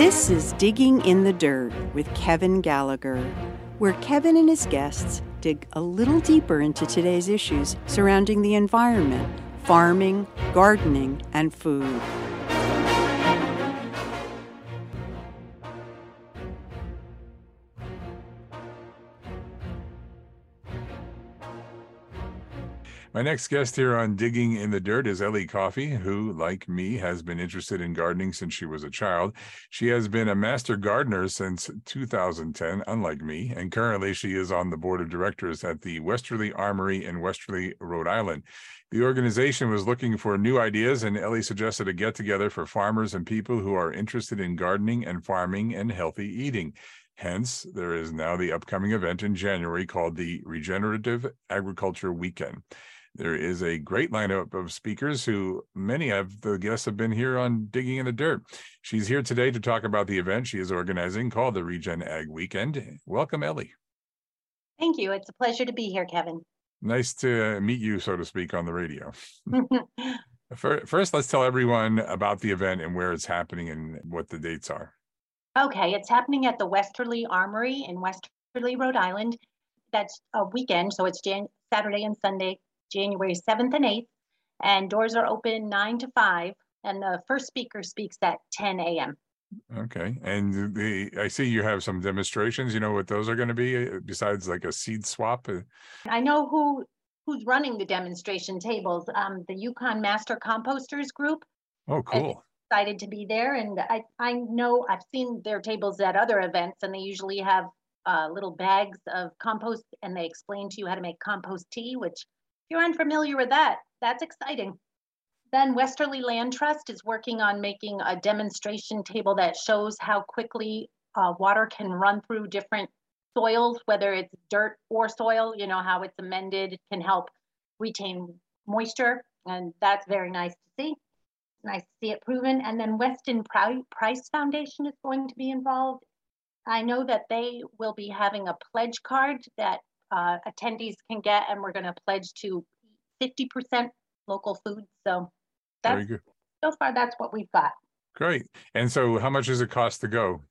This is Digging in the Dirt with Kevin Gallagher, where Kevin and his guests dig a little deeper into today's issues surrounding the environment, farming, gardening, and food. My next guest here on Digging in the Dirt is Ellie Coffey, who, like me, has been interested in gardening since she was a child. She has been a master gardener since 2010, unlike me, and currently she is on the board of directors at the Westerly Armory in Westerly, Rhode Island. The organization was looking for new ideas, and Ellie suggested a get together for farmers and people who are interested in gardening and farming and healthy eating. Hence, there is now the upcoming event in January called the Regenerative Agriculture Weekend. There is a great lineup of speakers who many of the guests have been here on Digging in the Dirt. She's here today to talk about the event she is organizing called the Regen Ag Weekend. Welcome, Ellie. Thank you. It's a pleasure to be here, Kevin. Nice to meet you, so to speak, on the radio. First, let's tell everyone about the event and where it's happening and what the dates are. Okay, it's happening at the Westerly Armory in Westerly, Rhode Island. That's a weekend, so it's Jan- Saturday and Sunday, January 7th and 8th, and doors are open 9 to 5, and the first speaker speaks at 10 a.m. Okay, and the I see you have some demonstrations. You know what those are going to be uh, besides like a seed swap. Uh? I know who who's running the demonstration tables. Um, the UConn Master Composters Group. Oh, cool! Excited to be there, and I I know I've seen their tables at other events, and they usually have uh, little bags of compost, and they explain to you how to make compost tea, which you're unfamiliar with that, that's exciting. Then Westerly Land Trust is working on making a demonstration table that shows how quickly uh, water can run through different soils, whether it's dirt or soil, you know, how it's amended can help retain moisture. And that's very nice to see. Nice to see it proven. And then Weston Price Foundation is going to be involved. I know that they will be having a pledge card that uh, attendees can get, and we're going to pledge to 50% local food. So that's so far that's what we've got. Great. And so, how much does it cost to go?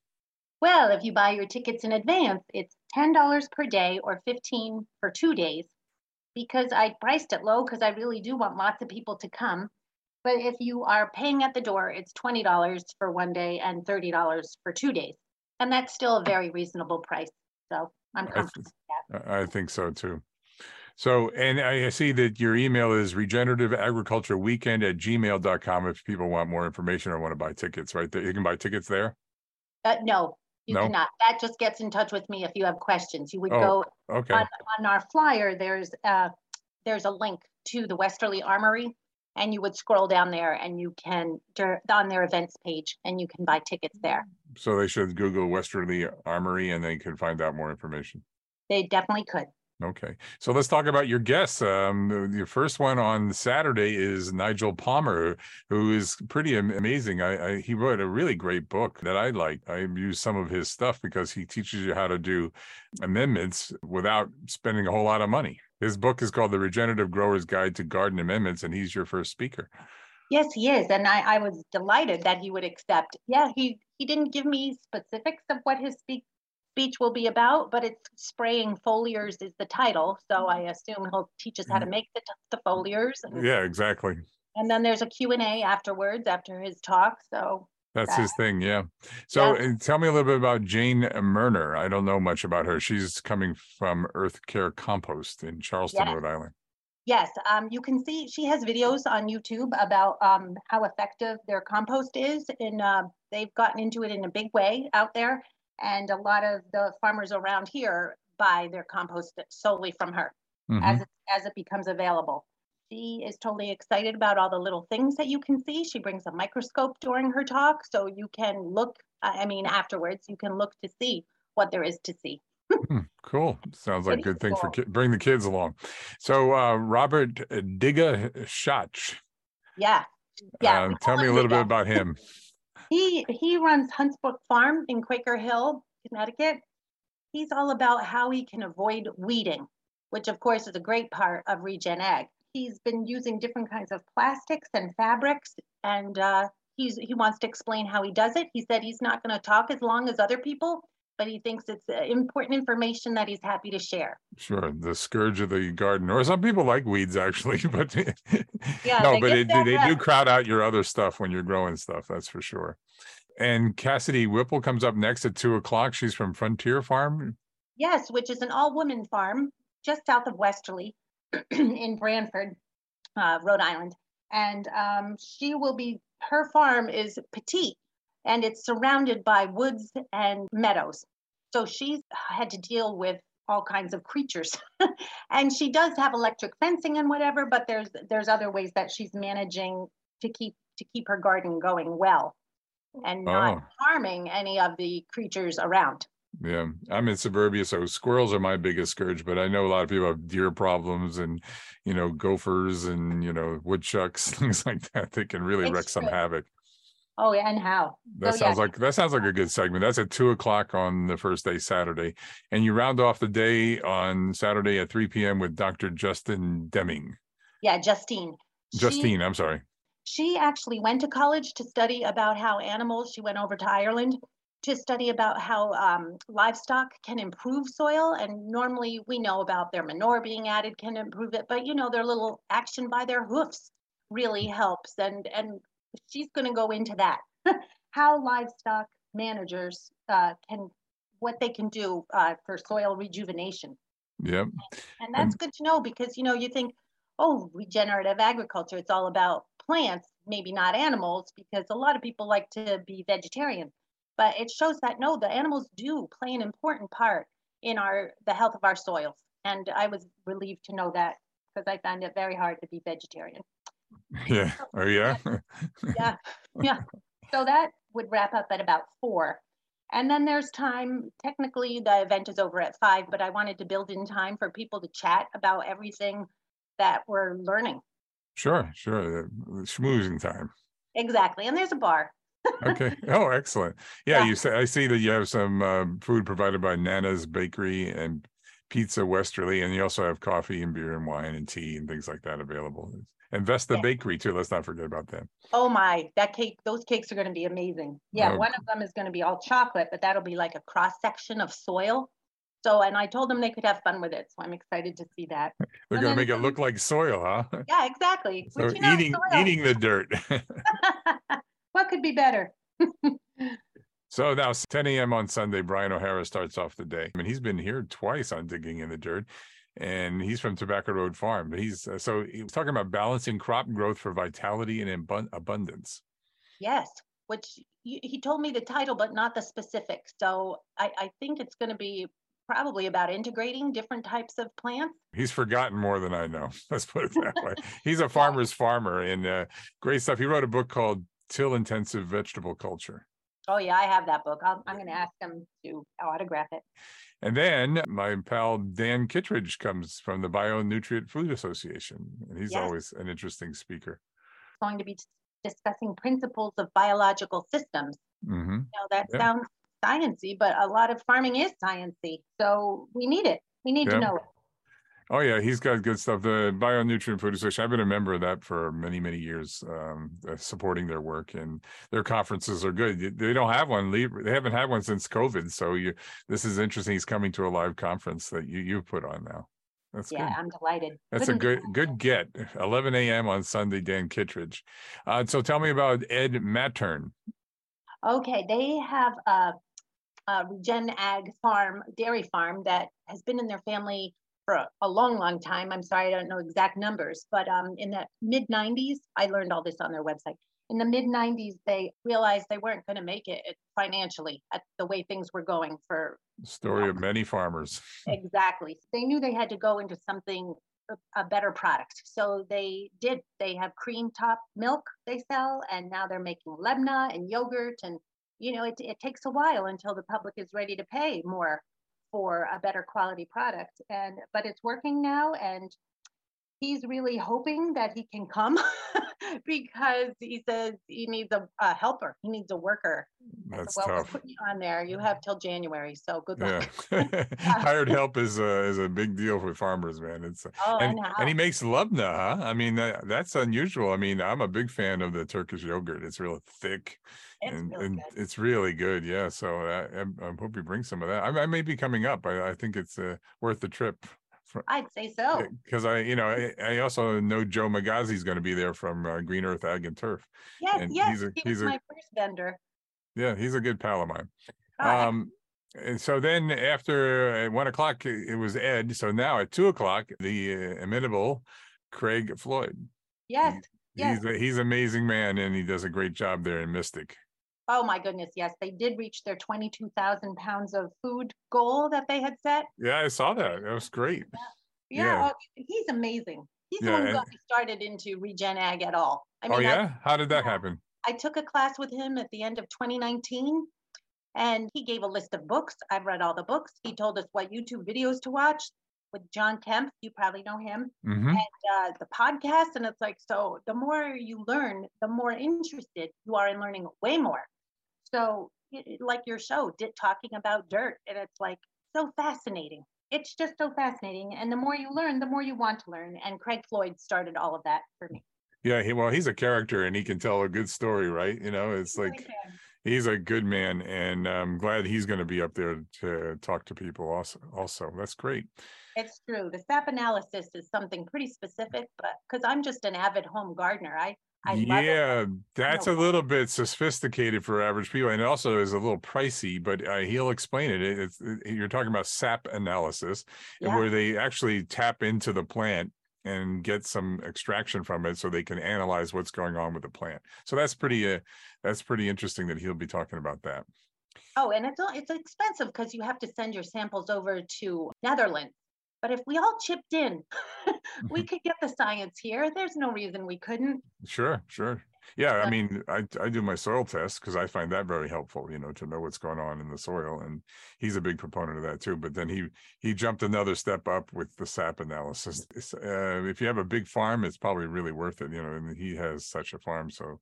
Well, if you buy your tickets in advance, it's ten dollars per day or fifteen for two days. Because I priced it low because I really do want lots of people to come. But if you are paying at the door, it's twenty dollars for one day and thirty dollars for two days, and that's still a very reasonable price. So I'm comfortable. I think so too. So, and I see that your email is regenerative agriculture weekend at gmail.com if people want more information or want to buy tickets, right? You can buy tickets there? Uh, no, you no? cannot. That just gets in touch with me if you have questions. You would oh, go okay. on, on our flyer, there's uh, there's a link to the Westerly Armory and you would scroll down there and you can on their events page and you can buy tickets there. So they should Google Westerly Armory and they can find out more information. They definitely could. Okay, so let's talk about your guests. Um, your first one on Saturday is Nigel Palmer, who is pretty amazing. I, I, he wrote a really great book that I like. I use some of his stuff because he teaches you how to do amendments without spending a whole lot of money. His book is called The Regenerative Grower's Guide to Garden Amendments, and he's your first speaker. Yes, he is, and I, I was delighted that he would accept. Yeah, he he didn't give me specifics of what his speak speech will be about, but it's spraying foliars is the title. So I assume he'll teach us how to mm. make the, the foliars. And, yeah, exactly. And then there's a Q&A afterwards after his talk. So that's that, his thing. Yeah. So yeah. tell me a little bit about Jayne Merner. I don't know much about her. She's coming from Earth Care Compost in Charlestown, yes. Rhode Island. Yes, um, you can see she has videos on YouTube about um, how effective their compost is, and uh, they've gotten into it in a big way out there and a lot of the farmers around here buy their compost solely from her mm-hmm. as it, as it becomes available. She is totally excited about all the little things that you can see. She brings a microscope during her talk, so you can look. I mean, afterwards, you can look to see what there is to see. Hmm, cool. Sounds like a good thing cool. for bring the kids along. So, uh, Robert Diga Schach. Yeah. Yeah. Um, tell me a little bit about him. he he runs Huntsbrook Farm in Quaker Hill, Connecticut. He's all about how he can avoid weeding, which of course is a great part of Regen Ag. He's been using different kinds of plastics and fabrics, and uh, he's he wants to explain how he does it. He said he's not going to talk as long as other people, but he thinks it's uh, important information that he's happy to share. Sure, the scourge of the garden, or some people like weeds actually, but Yeah, no, they but it, they do crowd out your other stuff when you're growing stuff. That's for sure. And Cassidy Whipple comes up next at two o'clock. She's from Frontier Farm. Yes, which is an all-woman farm just south of Westerly in Bradford, uh, Rhode Island. And um, she will be, her farm is petite and it's surrounded by woods and meadows. So she's had to deal with all kinds of creatures. and she does have electric fencing and whatever, but there's there's other ways that she's managing to keep to keep her garden going well and not Oh. harming any of the creatures around. Yeah, I'm in suburbia, so squirrels are my biggest scourge. But I know a lot of people have deer problems, and you know, gophers and you know, woodchucks, things like that. They can really It's wreak some havoc. Oh, yeah, and how? That oh, yeah. sounds like that sounds like a good segment. That's at two o'clock on the first day, Saturday, and you round off the day on Saturday at three p.m. with Dr. Justin Deming. Yeah, Justine. She- Justine, I'm sorry. She actually went to college to study about how animals, she went over to Ireland to study about how um, livestock can improve soil. And normally we know about their manure being added can improve it, but you know, their little action by their hoofs really helps. And, and she's going to go into that how livestock managers uh, can, what they can do uh, for soil rejuvenation. Yep. And that's good to know because, you know, you think, oh, regenerative agriculture, it's all about plants, maybe not animals, because a lot of people like to be vegetarian. But it shows that no, the animals do play an important part in our the health of our soils. And I was relieved to know that because I find it very hard to be vegetarian. Yeah. Oh yeah. Yeah, yeah. So that would wrap up at about four. And then there's time, technically the event is over at five, but I wanted to build in time for people to chat about everything that we're learning. sure. Sure. Schmoozing time. Exactly. And there's a bar. Okay. Oh, excellent. Yeah, Yeah. you say I see that you have some um, food provided by Nana's Bakery and Pizza Westerly, and you also have coffee and beer and wine and tea and things like that available. And Vesta Yeah. Bakery too. Let's not forget about them. Oh my, that cake, those cakes are going to be amazing. Yeah, Oh. one of them is going to be all chocolate, but that'll be like a cross section of soil. So, and I told them they could have fun with it. So I'm excited to see that. They're going to make it look like soil, huh? Yeah, exactly. So Which, you know, eating soil- eating the dirt. what could be better? so now it's 10 a.m. on Sunday. Brian O'Hara starts off the day. I mean, he's been here twice on digging in the dirt. And he's from Tobacco Road Farm. He's uh, so he was talking about balancing crop growth for vitality and abun- abundance. Yes, which he, he told me the title, but not the specifics. So I, I think it's going to be probably about integrating different types of plants. He's forgotten more than I know. Let's put it that way. He's a farmer's farmer and uh, great stuff. He wrote a book called Till Intensive Vegetable Culture. Oh yeah, I have that book. I'll, I'm going to ask him to autograph it. And then my pal Dan Kittredge comes from the Bionutrient Food Association, and he's Yes. always an interesting speaker. Going to be discussing principles of biological systems. hmm You know, that Yeah. sounds sciency, but a lot of farming is sciency. So we need it. We need Yeah. to know it. Oh yeah, he's got good stuff. The Bionutrient Food Association. I've been a member of that for many, many years, um, uh, supporting their work, and their conferences are good. They don't have one. They haven't had one since COVID. So you, this is interesting. He's coming to a live conference that you you put on now. That's Yeah, good. I'm delighted. That's a good good get. 11 a.m. on Sunday, Dan Kittredge. Uh, so tell me about Ed Mattern. Okay, they have a, a Regen Ag farm, dairy farm that has been in their family for a, a long, long time. I'm sorry, I don't know exact numbers, but um, in the mid 90s, I learned all this on their website. In the mid 90s, they realized they weren't going to make it financially at the way things were going for Story of many farmers. Exactly. They knew they had to go into something, a- a better product. So they did. They have cream top milk they sell, and now they're making lebna and yogurt. And, you know, it, it takes a while until the public is ready to pay more for a better quality product. And, but it's working now. And he's really hoping that he can come because he says he needs a, a, helper. He needs a worker. That's well, tough. Put you on there. You have till January, so good luck. Yeah. Hired help is a, is a big deal for farmers, man. It's oh, and, and, and he makes lubna, huh? I mean, that, that's unusual. I mean, I'm a big fan of the Turkish yogurt. It's real thick. It's and, really and it's really good. Yeah. So I, I, I hope you bring some of that. I, I may be coming up. I, I think it's uh, worth the trip. I'd say so. Because I, you know, I, I, also know Joe Magazi is going to be there from uh, Green Earth Ag and Turf. Yes, and yes, he's a, he he's a, my first vendor. Yeah, he's a good pal of mine. Oh, Um, and so then after at one o'clock, it was Ed. So now at two o'clock, the uh, imitable Craig Floyd. yes, yes. He's a, he's an amazing man, and he does a great job there in Mystic. Oh my goodness, yes, they did reach their 22,000 pounds of food goal that they had set. Yeah, I saw that. That was great. Yeah, Yeah. oh, he's amazing. He's the one who got me started into Regen Ag at all. I oh I- yeah, how did that happen? I took a class with him at the end of 2019 and he gave a list of books. I've read all the books. He told us what YouTube videos to watch with John Kempf. You probably know him. hmm Uh, the podcast. And it's like, so the more you learn, the more interested you are in learning way more. So, like your show, did, talking about dirt, and it's like so fascinating. It's just so fascinating. And the more you learn, the more you want to learn. And Craig Floyd started all of that for me. Yeah, he, well, he's a character, and he can tell a good story, right? You know, it's like he's a good man, and I'm glad he's going to be up there to talk to people. Also, also, that's great. It's true. The SAP analysis is something pretty specific, but because I'm just an avid home gardener, I I yeah, that's a little bit sophisticated for average people, and it also is a little pricey. But uh, he'll explain it. It- It's it- you're talking about sap analysis, Yeah. where they actually tap into the plant and get some extraction from it, so they can analyze what's going on with the plant. So that's pretty uh, that's pretty interesting that he'll be talking about that. Oh, and it's it's expensive because you have to send your samples over to Netherlands. But if we all chipped in, we could get the science here. There's no reason we couldn't. Sure, sure. Yeah, I mean, I I do my soil test because I find that very helpful, you know, to know what's going on in the soil, and he's a big proponent of that too. But then he he jumped another step up with the sap analysis. Uh, if you have a big farm, it's probably really worth it, you know. And he has such a farm, so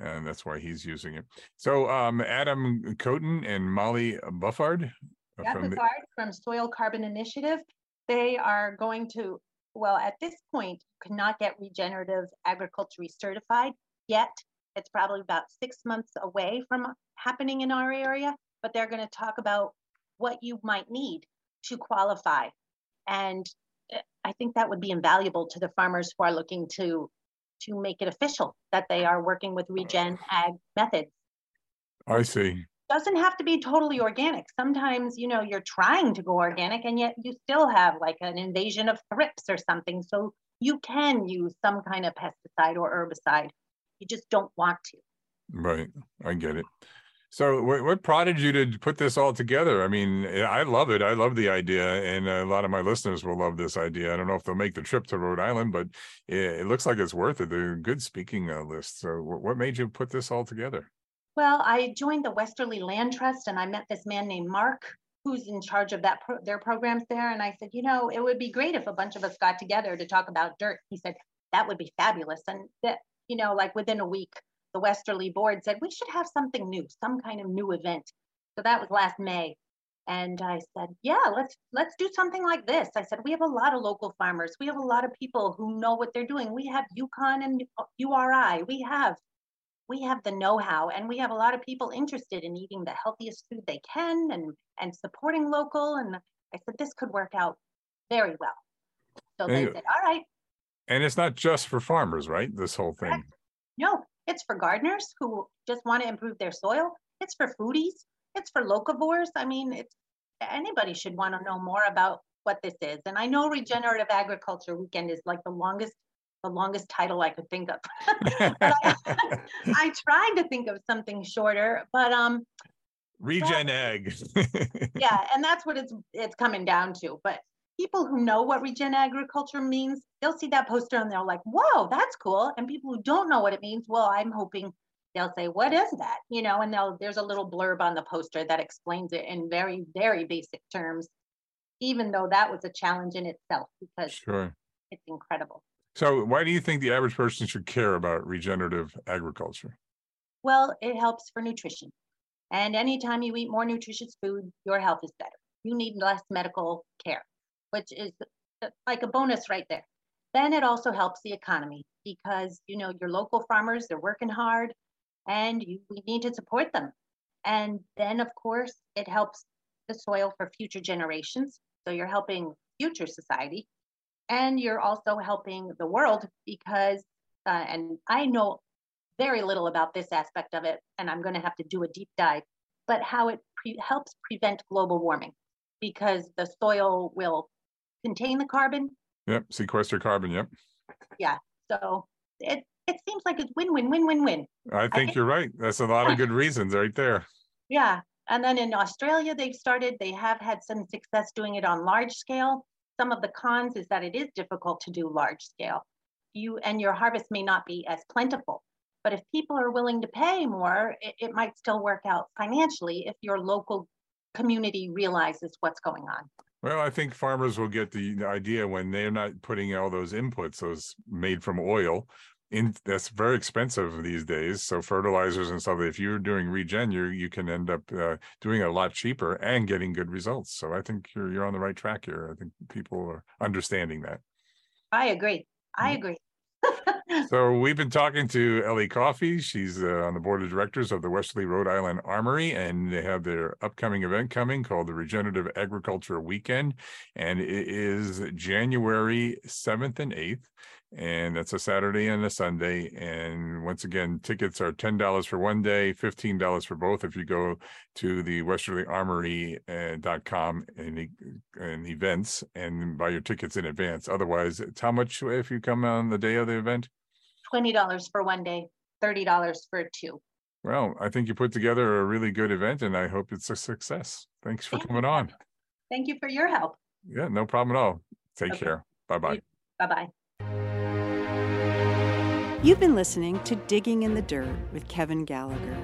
and that's why he's using it. So, um, Adam Coton and Molly Buffard uh, Yeah, from the, from Soil Carbon Initiative, they are going to, well, at this point, could not get regenerative agriculture certified yet. It's probably about six months away from happening in our area, but they're going to talk about what you might need to qualify. And eh, I think that would be invaluable to the farmers who are looking to to make it official that they are working with regen ag methods I see. Doesn't have to be totally organic. Sometimes, you know, you're trying to go organic and yet you still have like an invasion of thrips or something. So you can use some kind of pesticide or herbicide. You just don't want to. Right. I get it. So what, what prodded you to put this all together? I mean, eh, I love it. I love the idea and a lot of my listeners will love this idea. I don't know if they'll make the trip to Rhode Island, but it, it looks like it's worth it. They're a good speaking uh, list. So what, what made you put this all together? Well, I joined the Westerly Land Trust and I met this man named Mark who's in charge of that pro- their programs there and I said, "You know, it would be great if a bunch of us got together to talk about dirt." He said, "That would be fabulous." And that, you know, like within a week, the Westerly board said, "We should have something new, some kind of new event." So that was last May. And I said, "Yeah, let's let's do something like this." I said, "We have a lot of local farmers. We have a lot of people who know what they're doing. We have UConn and URI. We have we have the know-how and we have a lot of people interested in eating the healthiest food they can and and supporting local and i said this could work out very well so they And- said all right And it's not just for farmers, right? This whole thing. Correct. no it's for gardeners who just want to improve their soil it's for foodies it's for locavores i mean it's anybody should want to know more about what this is and i know regenerative agriculture weekend is like the longest the longest title i could think of I, I tried to think of something shorter but um Regen Ag. yeah and that's what it's it's coming down to but people who know what regen agriculture means they'll see that poster and they're like whoa that's cool and people who don't know what it means well i'm hoping they'll say what is that you know and they'll there's a little blurb on the poster that explains it in very very basic terms even though that was a challenge in itself because Sure. it's incredible So, why do you think the average person should care about regenerative agriculture? Well, it helps for nutrition. And anytime you eat more nutritious food, your health is better. You need less medical care, which is uh, like a bonus right there. Then it also helps the economy because you know your local farmers they're working hard, and you, we need to support them. And then of course it helps the soil for future generations. So you're helping future society, and you're also helping the world because. Uh, and I know very little about this aspect of it, and I'm going to have to do a deep dive, but how it pre- helps prevent global warming because the soil will contain the carbon. Yep, sequester carbon. Yep. Yeah. So it it seems like it's win win win win win. I think I, you're right. That's a lot of good reasons right there. Yeah. And then in Australia, they've started, they have had some success doing it on large scale. Some of the cons is that it is difficult to do large scale. You and your harvest may not be as plentiful. But if people are willing to pay more, it, it might still work out financially if your local community realizes what's going on. Well, I think farmers will get the idea when they're not putting all those inputs, those made from oil, in that's very expensive these days. So fertilizers and stuff. If you're doing regen, you you can end up uh, doing it a lot cheaper and getting good results. So I think you're you're on the right track here. I think people are understanding that. I agree. I mm-hmm. agree so we've been talking to Ellie Coffey. She's uh, on the board of directors of the Westerly Rhode Island Armory, and they have their upcoming event coming called the Regenerative Agriculture Weekend, and it is January seventh and eighth and that's a Saturday and a Sunday. And once again, tickets are ten dollars for one day, fifteen dollars for both. If you go to the westerlyarmory.com uh, and, and events and buy your tickets in advance. Otherwise, it's how much if you come on the day of the event? Twenty dollars for one day, thirty dollars for two. Well, I think you put together a really good event, and I hope it's a success. Thanks for Thank coming you. on. Thank you for your help. Yeah, no problem at all. Take okay. care. Bye bye. Bye bye. You've been listening to Digging in the Dirt with Kevin Gallagher.